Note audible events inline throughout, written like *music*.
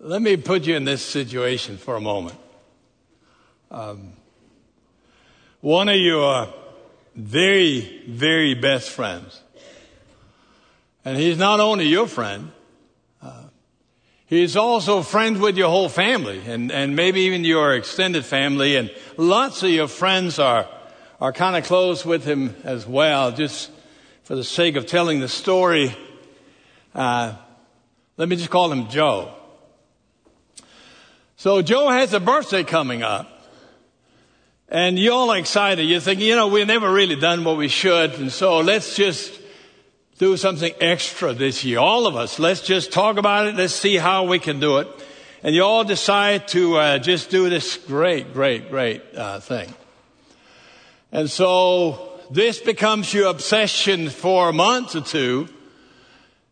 Let me put you in this situation for a moment. Um, one of your very, very best friends, and he's not only your friend, uh, he's also friends with your whole family and, and maybe even your extended family, and lots of your friends are, are kind of close with him as well. Just for the sake of telling the story, uh, let me just call him Joe. So Joe has a birthday coming up. And you're all excited. You're thinking, you know, we've never really done what we should. And so let's just do something extra this year. All of us. Let's just talk about it. Let's see how we can do it. And you all decide to uh, just do this great, great, great uh, thing. And so this becomes your obsession for a month or two.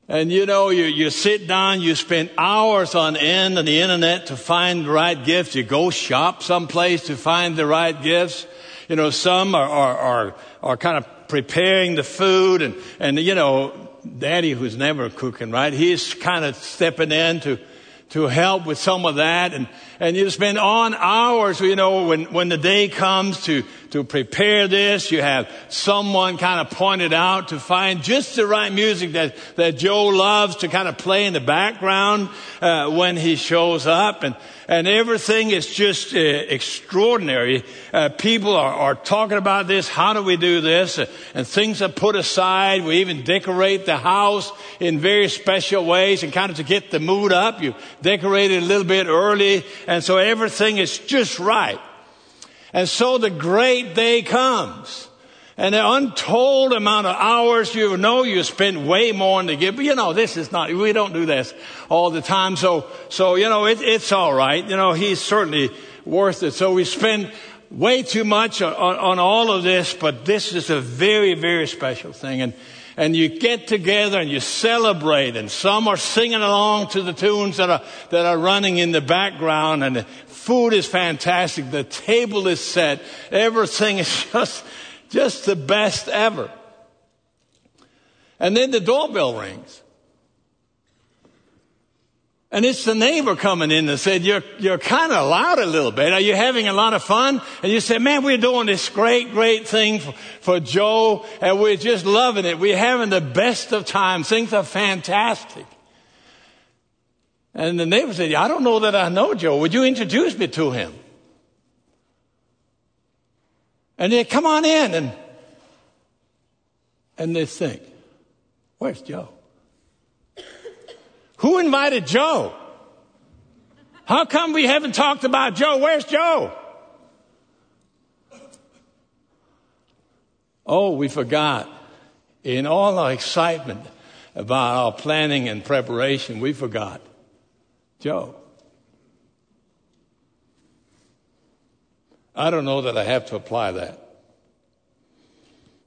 And you know, you, you sit down, you spend hours on end on the internet to find the right gifts. You go shop someplace to find the right gifts. You know, some are, are, are, are kind of preparing the food and, and you know, daddy who's never cooking, right? He's kind of stepping in to, to help with some of that. And, and you spend on hours, you know, when, when the day comes to, to prepare this, you have someone kind of pointed out to find just the right music that, that Joe loves to kind of play in the background, uh, when he shows up. And, and everything is just uh, extraordinary. Uh, people are, are, talking about this. How do we do this? And things are put aside. We even decorate the house in very special ways and kind of to get the mood up. You decorate it a little bit early. And so everything is just right. And so the great day comes. And the untold amount of hours you know you spend way more than to give. But you know, this is not, we don't do this all the time. So, so, you know, it, it's all right. You know, he's certainly worth it. So we spend way too much on, on all of this, but this is a very, very special thing. And, and you get together and you celebrate and some are singing along to the tunes that are, that are running in the background and the food is fantastic. The table is set. Everything *laughs* is just, just the best ever. And then the doorbell rings. And it's the neighbor coming in and said, you're, you're kind of loud a little bit. Are you having a lot of fun? And you said, man, we're doing this great, great thing for, for Joe and we're just loving it. We're having the best of times. Things are fantastic. And the neighbor said, I don't know that I know Joe. Would you introduce me to him? And they come on in and, and they think, where's Joe? Who invited Joe? How come we haven't talked about Joe? Where's Joe? Oh, we forgot. In all our excitement about our planning and preparation, we forgot Joe. I don't know that I have to apply that.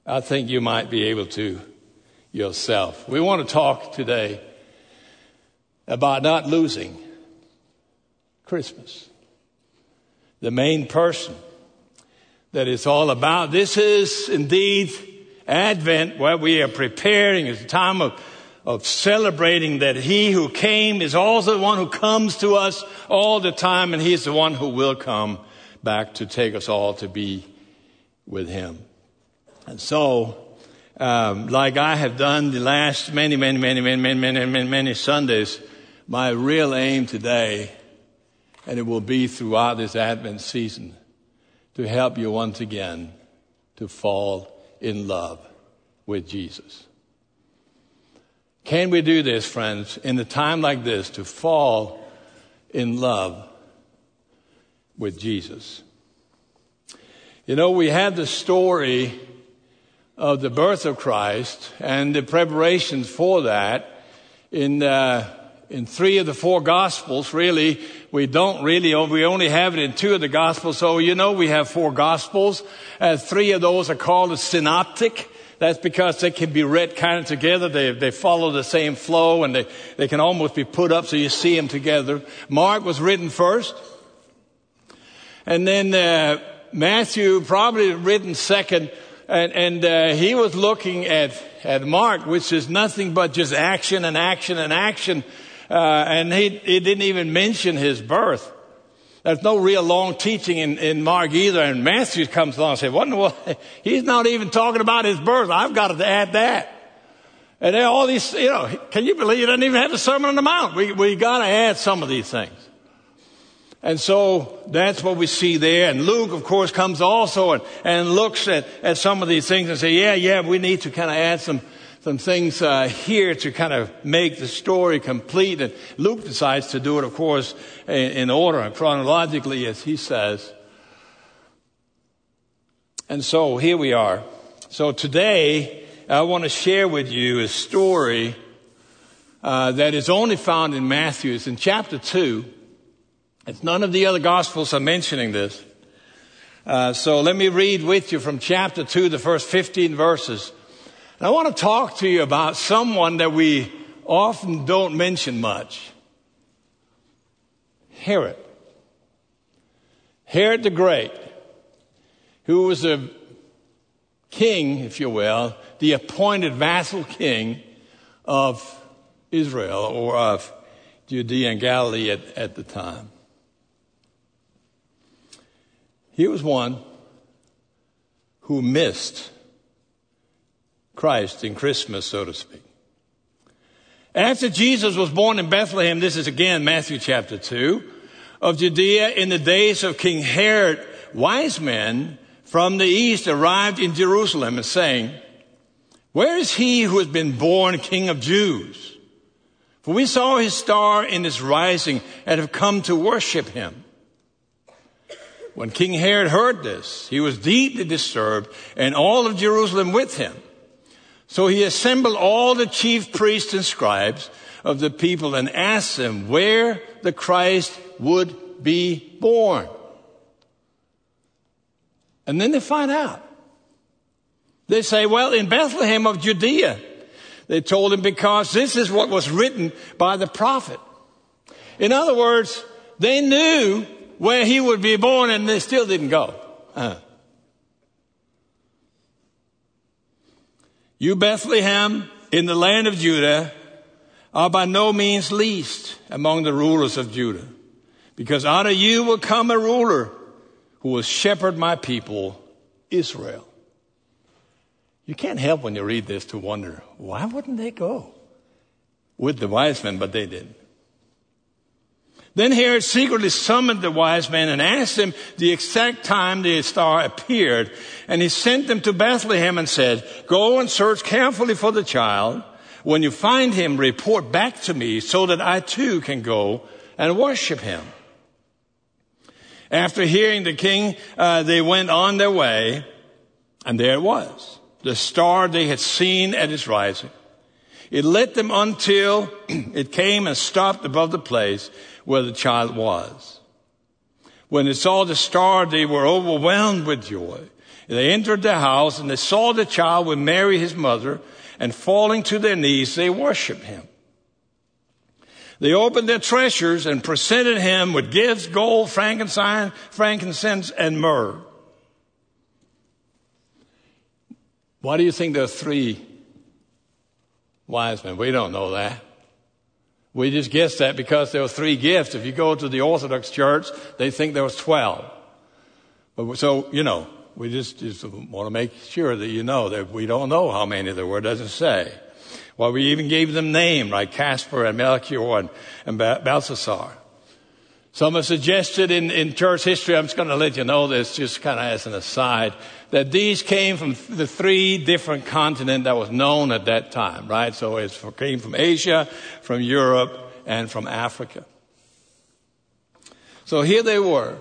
I think you might be able to yourself. We want to talk today about not losing Christmas. The main person that it's all about. This is indeed Advent where we are preparing. It's a time of, of celebrating that He who came is also the one who comes to us all the time and He's the one who will come back to take us all to be with Him. And so, um, like I have done the last many, many, many, many, many, many, many, many Sundays, my real aim today, and it will be throughout this Advent season, to help you once again to fall in love with Jesus. Can we do this, friends, in a time like this, to fall in love with Jesus? You know, we had the story of the birth of Christ and the preparations for that in, uh, in three of the four gospels. Really, we don't really, we only have it in two of the gospels. So, you know, we have four gospels. Uh, three of those are called a synoptic. That's because they can be read kind of together. They, they follow the same flow and they, they can almost be put up so you see them together. Mark was written first. And then, uh, Matthew probably written second and, and uh, he was looking at, at Mark, which is nothing but just action and action and action. Uh, and he, he didn't even mention his birth. There's no real long teaching in, in Mark either. And Matthew comes along and says, what? *laughs* He's not even talking about his birth. I've got to add that. And all these, you know, can you believe he doesn't even have the Sermon on the Mount? We, we got to add some of these things. And so that's what we see there. And Luke, of course, comes also and, and looks at, at some of these things and say, yeah, yeah, we need to kind of add some, some things uh, here to kind of make the story complete. And Luke decides to do it, of course, in, in order chronologically, as he says. And so here we are. So today, I want to share with you a story uh, that is only found in Matthew. It's in chapter 2. It's none of the other gospels are mentioning this. Uh, so let me read with you from chapter 2, the first 15 verses. And I want to talk to you about someone that we often don't mention much Herod. Herod the Great, who was a king, if you will, the appointed vassal king of Israel or of Judea and Galilee at, at the time. He was one who missed Christ in Christmas, so to speak. After Jesus was born in Bethlehem, this is again Matthew chapter 2, of Judea in the days of King Herod, wise men from the east arrived in Jerusalem and saying, Where is he who has been born King of Jews? For we saw his star in his rising and have come to worship him. When King Herod heard this, he was deeply disturbed, and all of Jerusalem with him. So he assembled all the chief priests and scribes of the people and asked them where the Christ would be born. And then they find out. They say, well, in Bethlehem of Judea. They told him because this is what was written by the prophet. In other words, they knew where he would be born, and they still didn't go. Uh. You, Bethlehem, in the land of Judah, are by no means least among the rulers of Judah, because out of you will come a ruler who will shepherd my people, Israel. You can't help when you read this to wonder, why wouldn't they go with the wise men, but they didn't. Then Herod secretly summoned the wise men and asked them the exact time the star appeared. And he sent them to Bethlehem and said, Go and search carefully for the child. When you find him, report back to me so that I too can go and worship him. After hearing the king, uh, they went on their way, and there it was, the star they had seen at its rising. It led them until *clears throat* it came and stopped above the place where the child was. When they saw the star, they were overwhelmed with joy. They entered the house and they saw the child with Mary, his mother, and falling to their knees, they worshiped him. They opened their treasures and presented him with gifts, gold, frankincense, frankincense, and myrrh. Why do you think there are three wise men? We don't know that. We just guessed that because there were three gifts. If you go to the Orthodox Church, they think there was 12. But so, you know, we just, just want to make sure that you know that we don't know how many there were. It doesn't say. Well, we even gave them names like Caspar and Melchior and, and Balthasar. Some have suggested in, in church history, I'm just going to let you know this just kind of as an aside, that these came from the three different continents that was known at that time, right? So it came from Asia, from Europe, and from Africa. So here they were.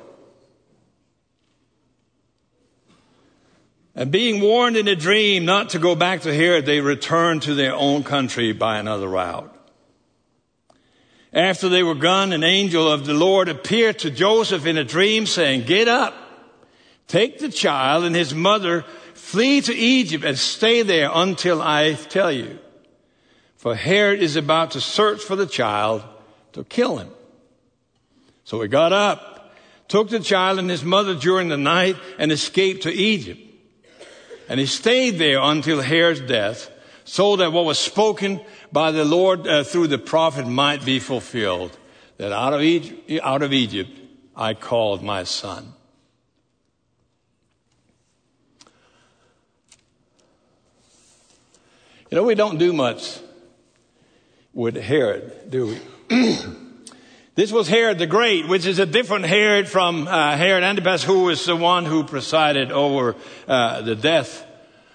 And being warned in a dream not to go back to Herod, they returned to their own country by another route. After they were gone, an angel of the Lord appeared to Joseph in a dream saying, get up, take the child and his mother, flee to Egypt and stay there until I tell you. For Herod is about to search for the child to kill him. So he got up, took the child and his mother during the night and escaped to Egypt. And he stayed there until Herod's death so that what was spoken by the Lord uh, through the prophet might be fulfilled, that out of, Egypt, out of Egypt I called my son. You know, we don't do much with Herod, do we? *clears throat* this was Herod the Great, which is a different Herod from uh, Herod Antipas, who was the one who presided over uh, the death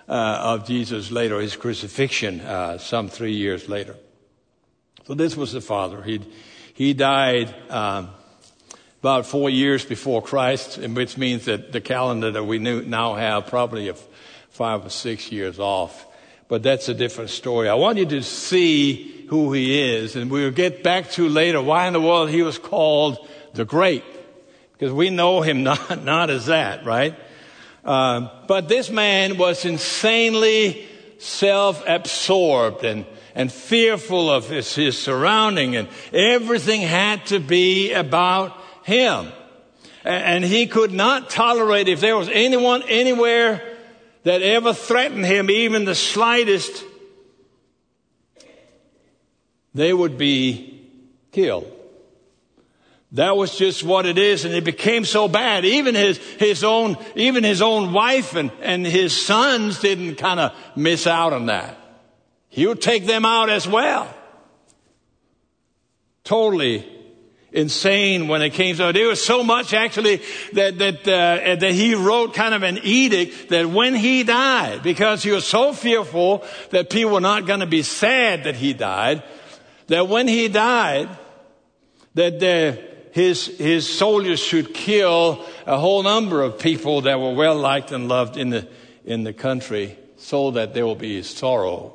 uh, of Jesus later, his crucifixion, uh, some three years later. So this was the father. He he died um, about four years before Christ, which means that the calendar that we now have probably five or six years off but that's a different story. I want you to see who he is, and we'll get back to later why in the world he was called the Great, because we know him *laughs* not, not as that, right? Uh, but this man was insanely self-absorbed and, and fearful of his, his surrounding, and everything had to be about him. And he could not tolerate if there was anyone anywhere that ever threatened him, even the slightest, they would be killed. That was just what it is, and it became so bad. Even his, his own, even his own wife and, and his sons didn't kind of miss out on that. He would take them out as well. Totally insane when it came to. There was so much actually that that uh, that he wrote kind of an edict that when he died, because he was so fearful that people were not going to be sad that he died, that when he died, that his his soldiers should kill a whole number of people that were well liked and loved in the in the country, so that there will be sorrow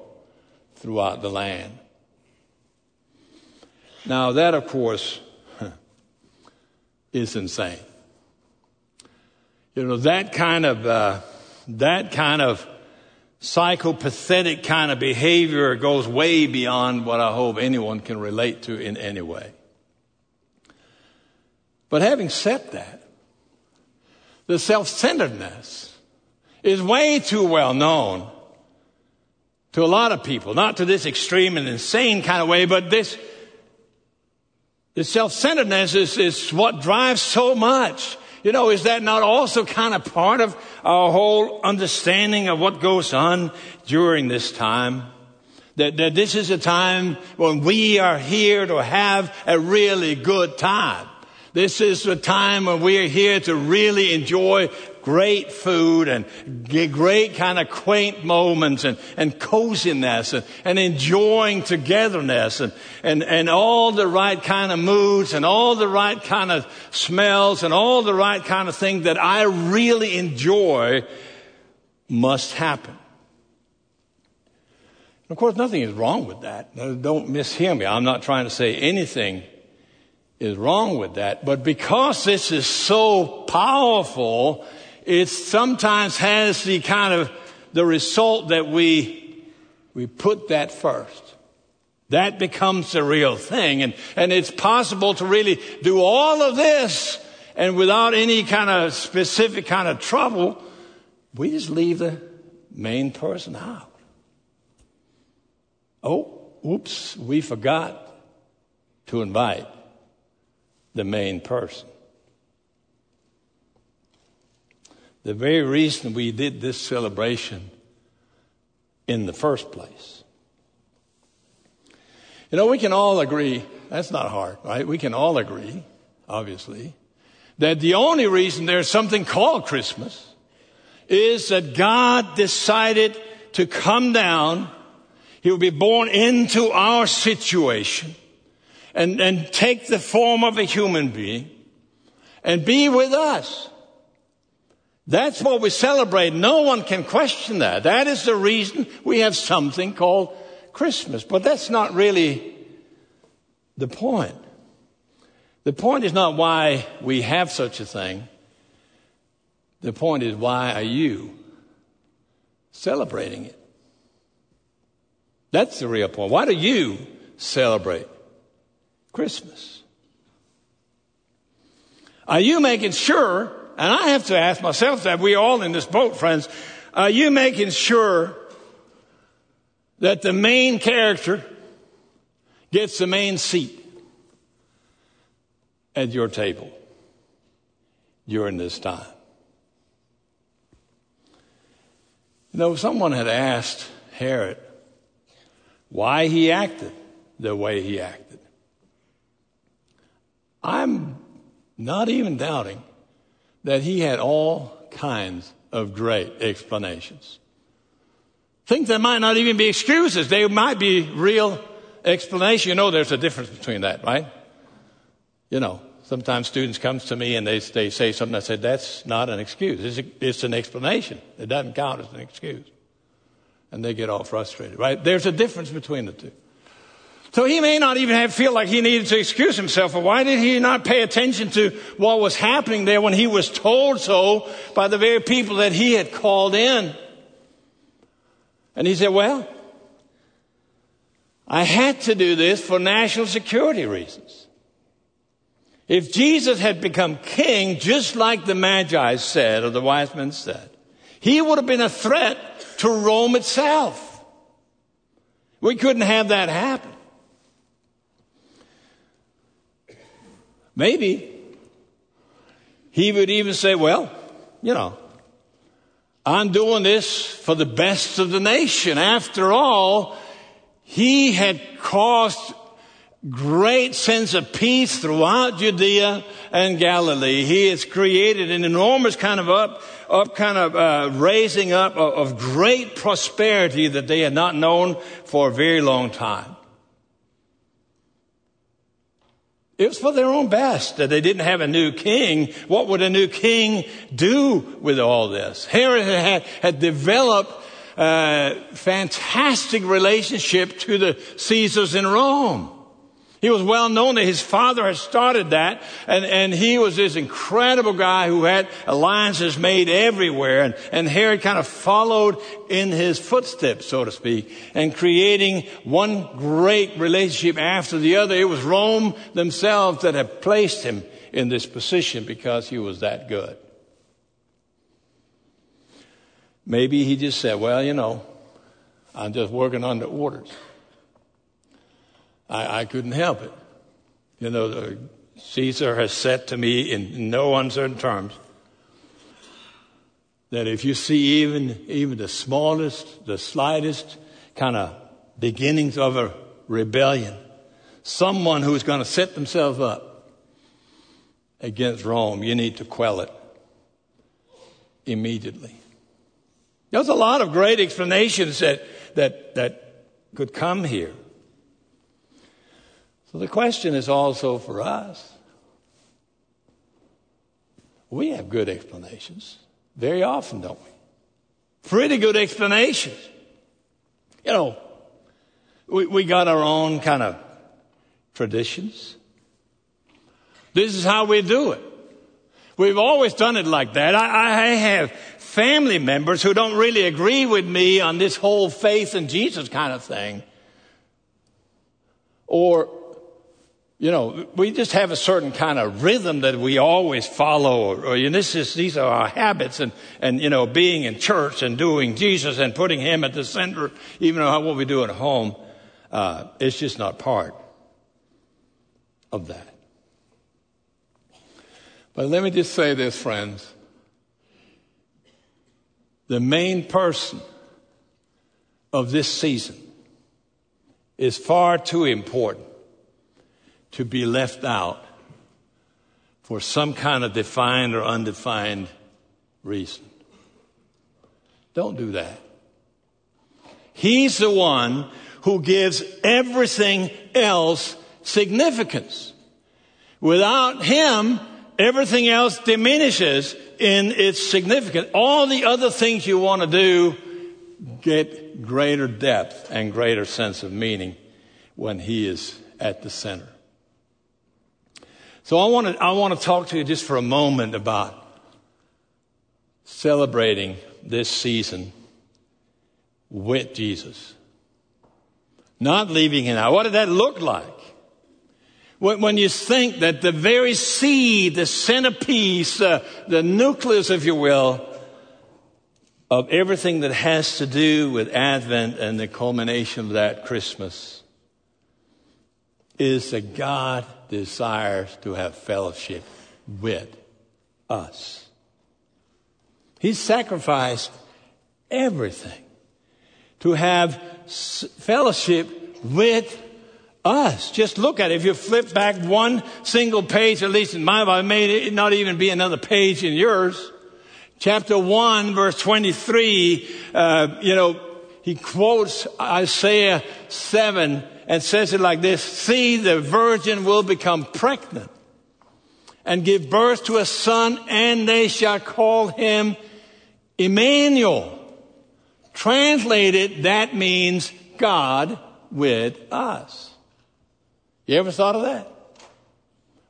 throughout the land. Now that, of course is insane. You know, that kind of, uh, that kind of psychopathetic kind of behavior goes way beyond what I hope anyone can relate to in any way. But having said that, the self-centeredness is way too well known to a lot of people, not to this extreme and insane kind of way, but this the self-centeredness is, is what drives so much. You know, is that not also kind of part of our whole understanding of what goes on during this time? That, that this is a time when we are here to have a really good time. This is a time when we are here to really enjoy great food and great kind of quaint moments and, and coziness and, and enjoying togetherness and, and, and all the right kind of moods and all the right kind of smells and all the right kind of things that I really enjoy must happen. Of course, nothing is wrong with that. Don't mishear me. I'm not trying to say anything is wrong with that. But because this is so powerful, it sometimes has the kind of the result that we we put that first. That becomes the real thing. And, and it's possible to really do all of this and without any kind of specific kind of trouble, we just leave the main person out. Oh, oops, we forgot to invite the main person. The very reason we did this celebration in the first place. You know, we can all agree, that's not hard, right? We can all agree, obviously, that the only reason there's something called Christmas is that God decided to come down. He will be born into our situation and, and take the form of a human being and be with us. That's what we celebrate. No one can question that. That is the reason we have something called Christmas. But that's not really the point. The point is not why we have such a thing. The point is why are you celebrating it? That's the real point. Why do you celebrate Christmas? Are you making sure, and I have to ask myself that, we all in this boat, friends, are you making sure that the main character gets the main seat at your table during this time. You know, someone had asked Herod why he acted the way he acted. I'm not even doubting that he had all kinds of great explanations. Think there might not even be excuses. They might be real explanation. You know, there's a difference between that, right? You know, sometimes students comes to me and they, they say something. I said, that's not an excuse. It's, a, it's an explanation. It doesn't count as an excuse. And they get all frustrated, right? There's a difference between the two. So he may not even have feel like he needed to excuse himself. But why did he not pay attention to what was happening there when he was told so by the very people that he had called in? And he said, well, I had to do this for national security reasons. If Jesus had become king, just like the Magi said, or the wise men said, he would have been a threat to Rome itself. We couldn't have that happen. Maybe he would even say, well, you know, I'm doing this for the best of the nation. After all, he had caused great sense of peace throughout Judea and Galilee. He has created an enormous kind of up, up kind of uh, raising up of, of great prosperity that they had not known for a very long time. It was for their own best that they didn't have a new king. What would a new king do with all this? Herod had, had developed a fantastic relationship to the Caesars in Rome. He was well known that his father had started that, and, and he was this incredible guy who had alliances made everywhere, and, and Herod kind of followed in his footsteps, so to speak, and creating one great relationship after the other. It was Rome themselves that had placed him in this position because he was that good. Maybe he just said, well, you know, I'm just working under orders. I, I couldn't help it. You know, the, Caesar has said to me in no uncertain terms that if you see even, even the smallest, the slightest kind of beginnings of a rebellion, someone who's going to set themselves up against Rome, you need to quell it immediately. There's a lot of great explanations that, that, that could come here. So the question is also for us. We have good explanations very often, don't we? Pretty good explanations. You know, we, we got our own kind of traditions. This is how we do it. We've always done it like that. I, I have family members who don't really agree with me on this whole faith in Jesus kind of thing. Or you know, we just have a certain kind of rhythm that we always follow. Or, or and this is, these are our habits and, and, you know, being in church and doing Jesus and putting Him at the center, even though what we do at home, uh, it's just not part of that. But let me just say this, friends. The main person of this season is far too important to be left out for some kind of defined or undefined reason. Don't do that. He's the one who gives everything else significance. Without him, everything else diminishes in its significance. All the other things you want to do get greater depth and greater sense of meaning when he is at the center. So I want to, I want to talk to you just for a moment about celebrating this season with Jesus. Not leaving him out. What did that look like? When, you think that the very seed, the centerpiece, uh, the nucleus, if you will, of everything that has to do with Advent and the culmination of that Christmas is that God desires to have fellowship with us. He sacrificed everything to have fellowship with us. Just look at it. If you flip back one single page, at least in my Bible, it may not even be another page in yours. Chapter 1, verse 23, uh, you know, he quotes Isaiah 7 and says it like this See, the virgin will become pregnant and give birth to a son, and they shall call him Emmanuel. Translated, that means God with us. You ever thought of that?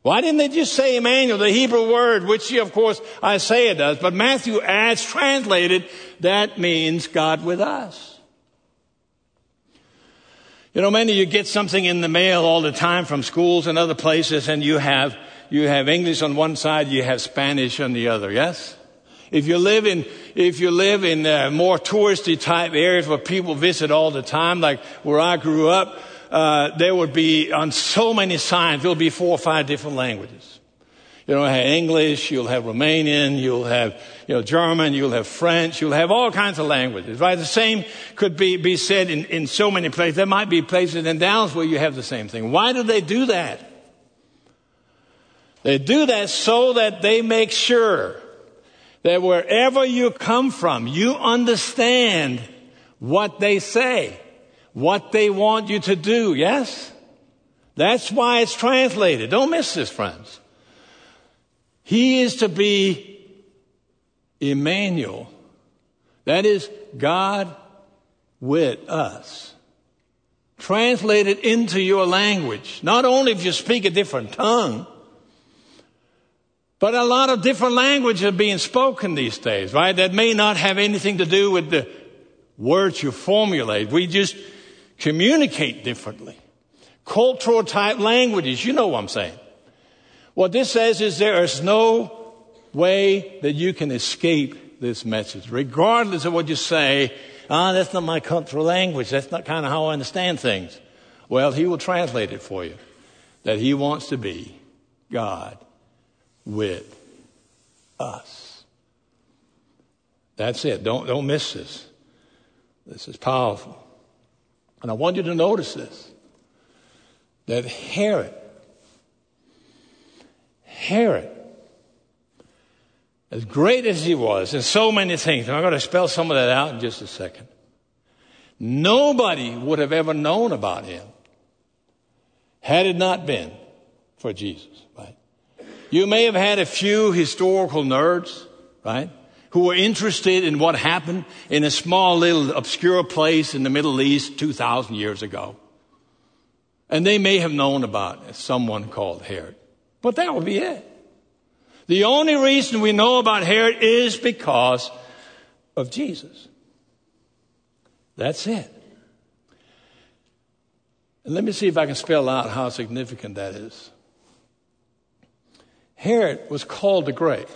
Why didn't they just say Emmanuel, the Hebrew word, which of course Isaiah does, but Matthew adds translated, that means God with us. You know, many you get something in the mail all the time from schools and other places, and you have, you have English on one side, you have Spanish on the other, yes? If you live in, if you live in uh, more touristy type areas where people visit all the time, like where I grew up, uh, there would be on so many signs, there'll be four or five different languages. You know, have English, you'll have Romanian, you'll have, you know, German, you'll have French, you'll have all kinds of languages, right? The same could be, be said in, in so many places. There might be places in Dallas where you have the same thing. Why do they do that? They do that so that they make sure that wherever you come from, you understand what they say what they want you to do, yes? That's why it's translated. Don't miss this, friends. He is to be Emmanuel. That is God with us. Translated into your language. Not only if you speak a different tongue, but a lot of different languages are being spoken these days, right? That may not have anything to do with the words you formulate. We just communicate differently. Cultural type languages, you know what I'm saying. What this says is there is no way that you can escape this message, regardless of what you say. Ah, that's not my cultural language. That's not kind of how I understand things. Well, he will translate it for you. That he wants to be God with us. That's it. Don't, don't miss this. This is powerful. And I want you to notice this that Herod, Herod, as great as he was in so many things, and I'm going to spell some of that out in just a second, nobody would have ever known about him had it not been for Jesus, right? You may have had a few historical nerds, right? who were interested in what happened in a small little obscure place in the Middle East 2,000 years ago. And they may have known about someone called Herod. But that would be it. The only reason we know about Herod is because of Jesus. That's it. And let me see if I can spell out how significant that is. Herod was called the Great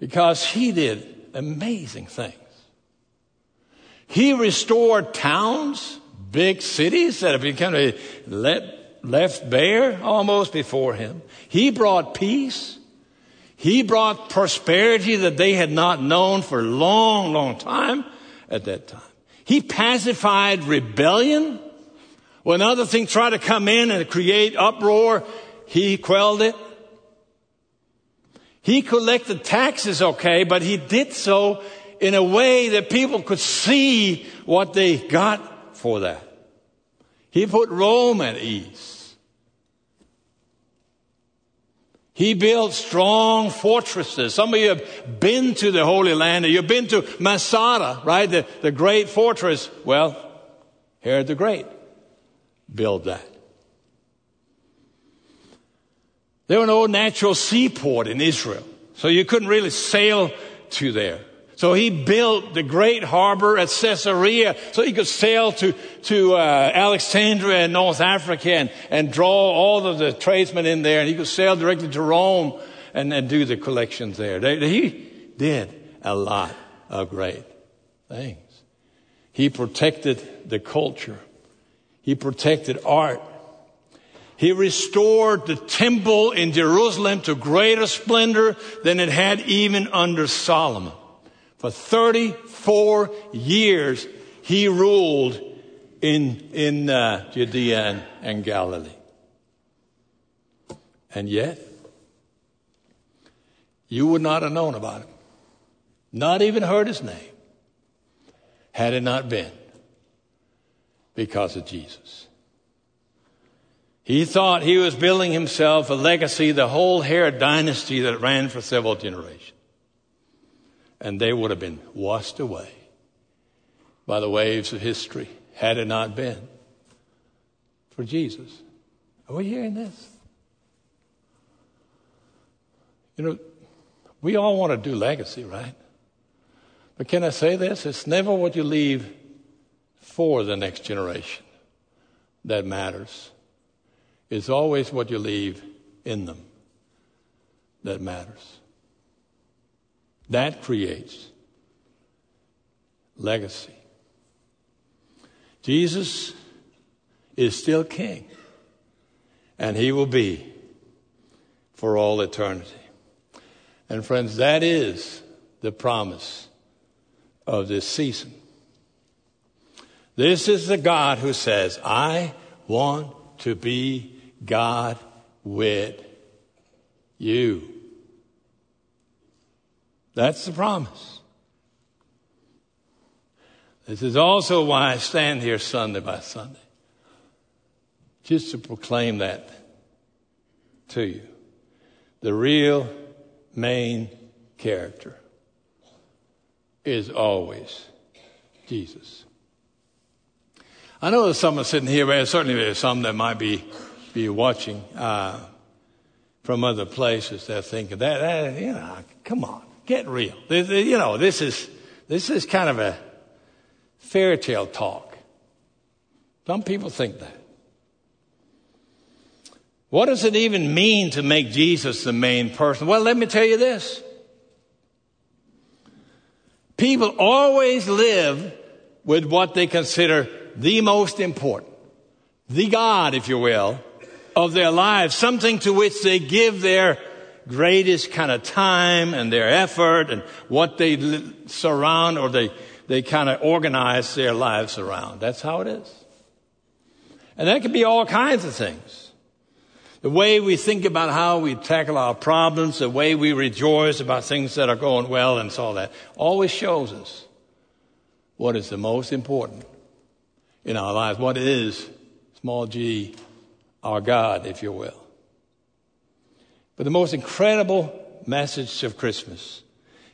because he did amazing things. He restored towns, big cities that have become of left bare almost before him. He brought peace. He brought prosperity that they had not known for a long, long time at that time. He pacified rebellion. When other things tried to come in and create uproar, he quelled it. He collected taxes okay, but he did so in a way that people could see what they got for that. He put Rome at ease. He built strong fortresses. Some of you have been to the Holy Land, you've been to Masada, right? The, the great fortress. Well, Herod the Great built that. There was no natural seaport in Israel, so you couldn't really sail to there. So he built the great harbor at Caesarea so he could sail to, to uh, Alexandria in North Africa and, and draw all of the tradesmen in there. And he could sail directly to Rome and, and do the collections there. He did a lot of great things. He protected the culture. He protected art. He restored the temple in Jerusalem to greater splendor than it had even under Solomon. For 34 years, he ruled in, in uh, Judea and, and Galilee. And yet, you would not have known about him, not even heard his name, had it not been because of Jesus. He thought he was building himself a legacy, the whole Herod dynasty that ran for several generations. And they would have been washed away by the waves of history had it not been for Jesus. Are we hearing this? You know, we all want to do legacy, right? But can I say this? It's never what you leave for the next generation that matters. It's always what you leave in them that matters. That creates legacy. Jesus is still king, and he will be for all eternity. And friends, that is the promise of this season. This is the God who says, I want to be God with you. That's the promise. This is also why I stand here Sunday by Sunday, just to proclaim that to you. The real main character is always Jesus. I know there's someone sitting here, but certainly there's some that might be, be watching uh, from other places. They're thinking that, that, you know, come on, get real. You know, this is this is kind of a fairy tale talk. Some people think that. What does it even mean to make Jesus the main person? Well, let me tell you this. People always live with what they consider the most important, the God, if you will, of their lives, something to which they give their greatest kind of time and their effort and what they surround or they they kind of organize their lives around. That's how it is. And that can be all kinds of things. The way we think about how we tackle our problems, the way we rejoice about things that are going well and all that, always shows us what is the most important in our lives. What is, small g, our God, if you will. But the most incredible message of Christmas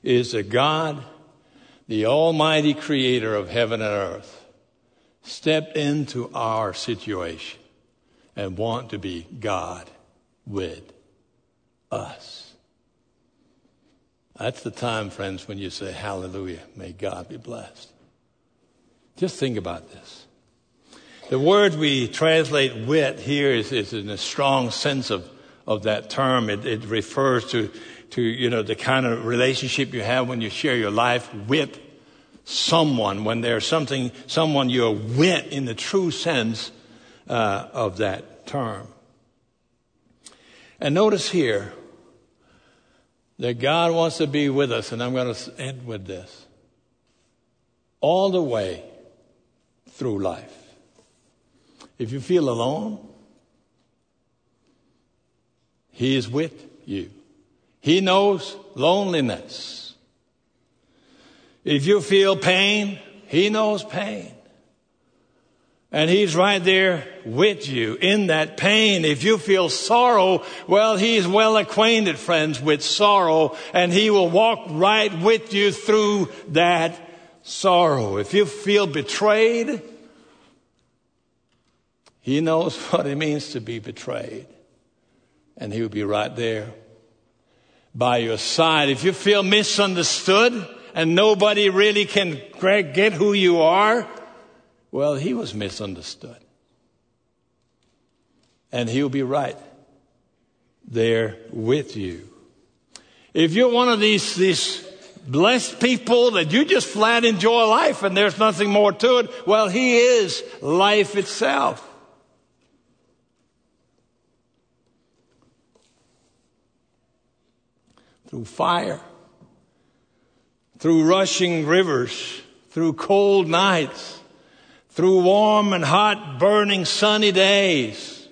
is that God the Almighty Creator of heaven and earth, stepped into our situation and want to be God with us. That's the time, friends, when you say, Hallelujah, may God be blessed. Just think about this. The word we translate wit here is, is in a strong sense of, of that term. It, it refers to to, you know, the kind of relationship you have when you share your life with someone, when there's something, someone you're with in the true sense uh, of that term. And notice here that God wants to be with us, and I'm going to end with this all the way through life. If you feel alone, He is with you. He knows loneliness. If you feel pain, He knows pain. And He's right there with you in that pain. If you feel sorrow, well, He's well acquainted, friends, with sorrow, and He will walk right with you through that sorrow. If you feel betrayed, He knows *laughs* what it means to be betrayed, and He will be right there by your side. If you feel misunderstood and nobody really can get who you are, well, he was misunderstood. And he'll be right there with you. If you're one of these, these blessed people that you just flat enjoy life and there's nothing more to it. Well, He is life itself. Through fire, through rushing rivers, through cold nights, through warm and hot, burning sunny days.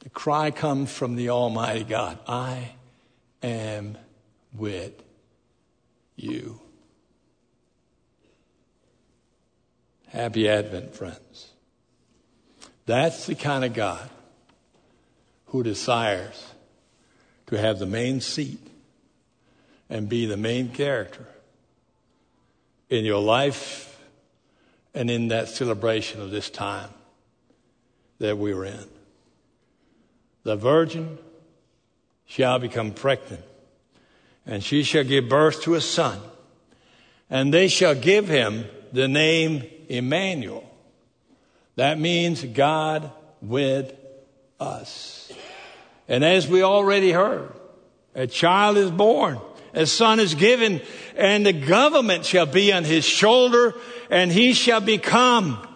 The cry comes from the Almighty God I am with you. Happy Advent, friends. That's the kind of God who desires to have the main seat and be the main character in your life and in that celebration of this time that we are in. The virgin shall become pregnant, and she shall give birth to a son, and they shall give him the name Emmanuel. That means God with us. And as we already heard, a child is born, a son is given, and the government shall be on his shoulder, and he shall become,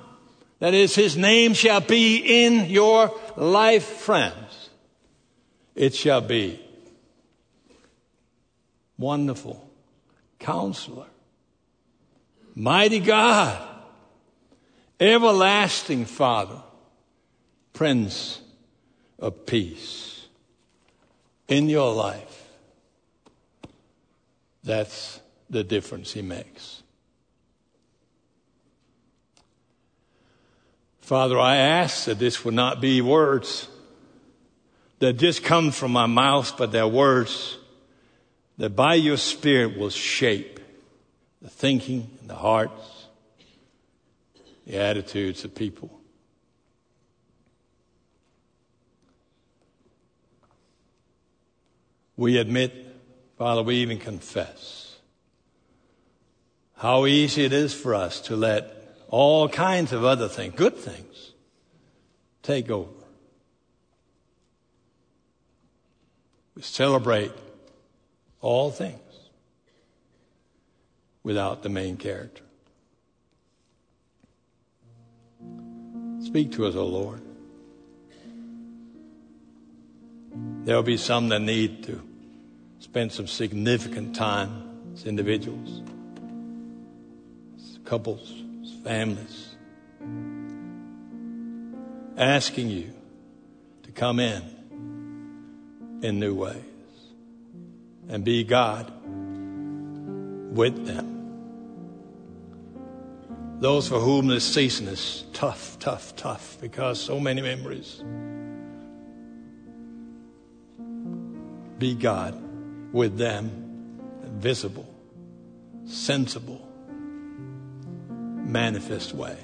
that is, his name shall be in your life, friends. It shall be wonderful counselor, mighty God, everlasting Father, Prince of Peace in your life, that's the difference he makes. Father, I ask that this would not be words that just come from my mouth, but they're words that by your Spirit will shape the thinking and the hearts, the attitudes of people. We admit, Father, we even confess how easy it is for us to let all kinds of other things, good things, take over. We celebrate all things without the main character. Speak to us, O Lord. There'll be some that need to spent some significant time as individuals, as couples, as families, asking you to come in in new ways and be God with them. Those for whom this season is tough, tough, tough because so many memories. Be God with them visible, sensible, manifest way.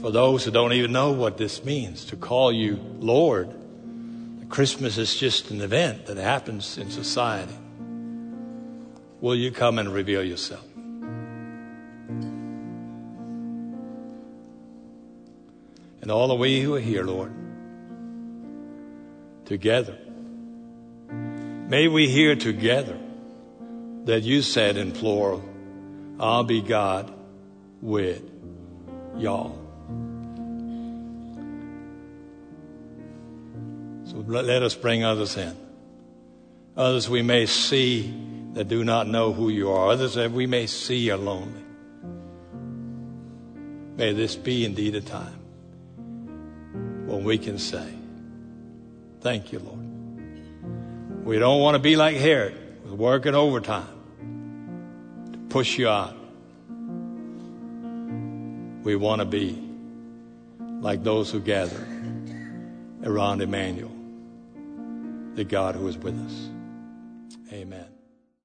For those who don't even know what this means, to call you Lord, Christmas is just an event that happens in society. Will you come and reveal yourself? And all of we who are here, Lord, together. May we hear together that you said in plural, I'll be God with y'all. So let us bring others in. Others we may see that do not know who you are. Others that we may see are lonely. May this be indeed a time when we can say, Thank you, Lord. We don't want to be like Herod, working overtime to push you out. We want to be like those who gather around Emmanuel, the God who is with us. Amen.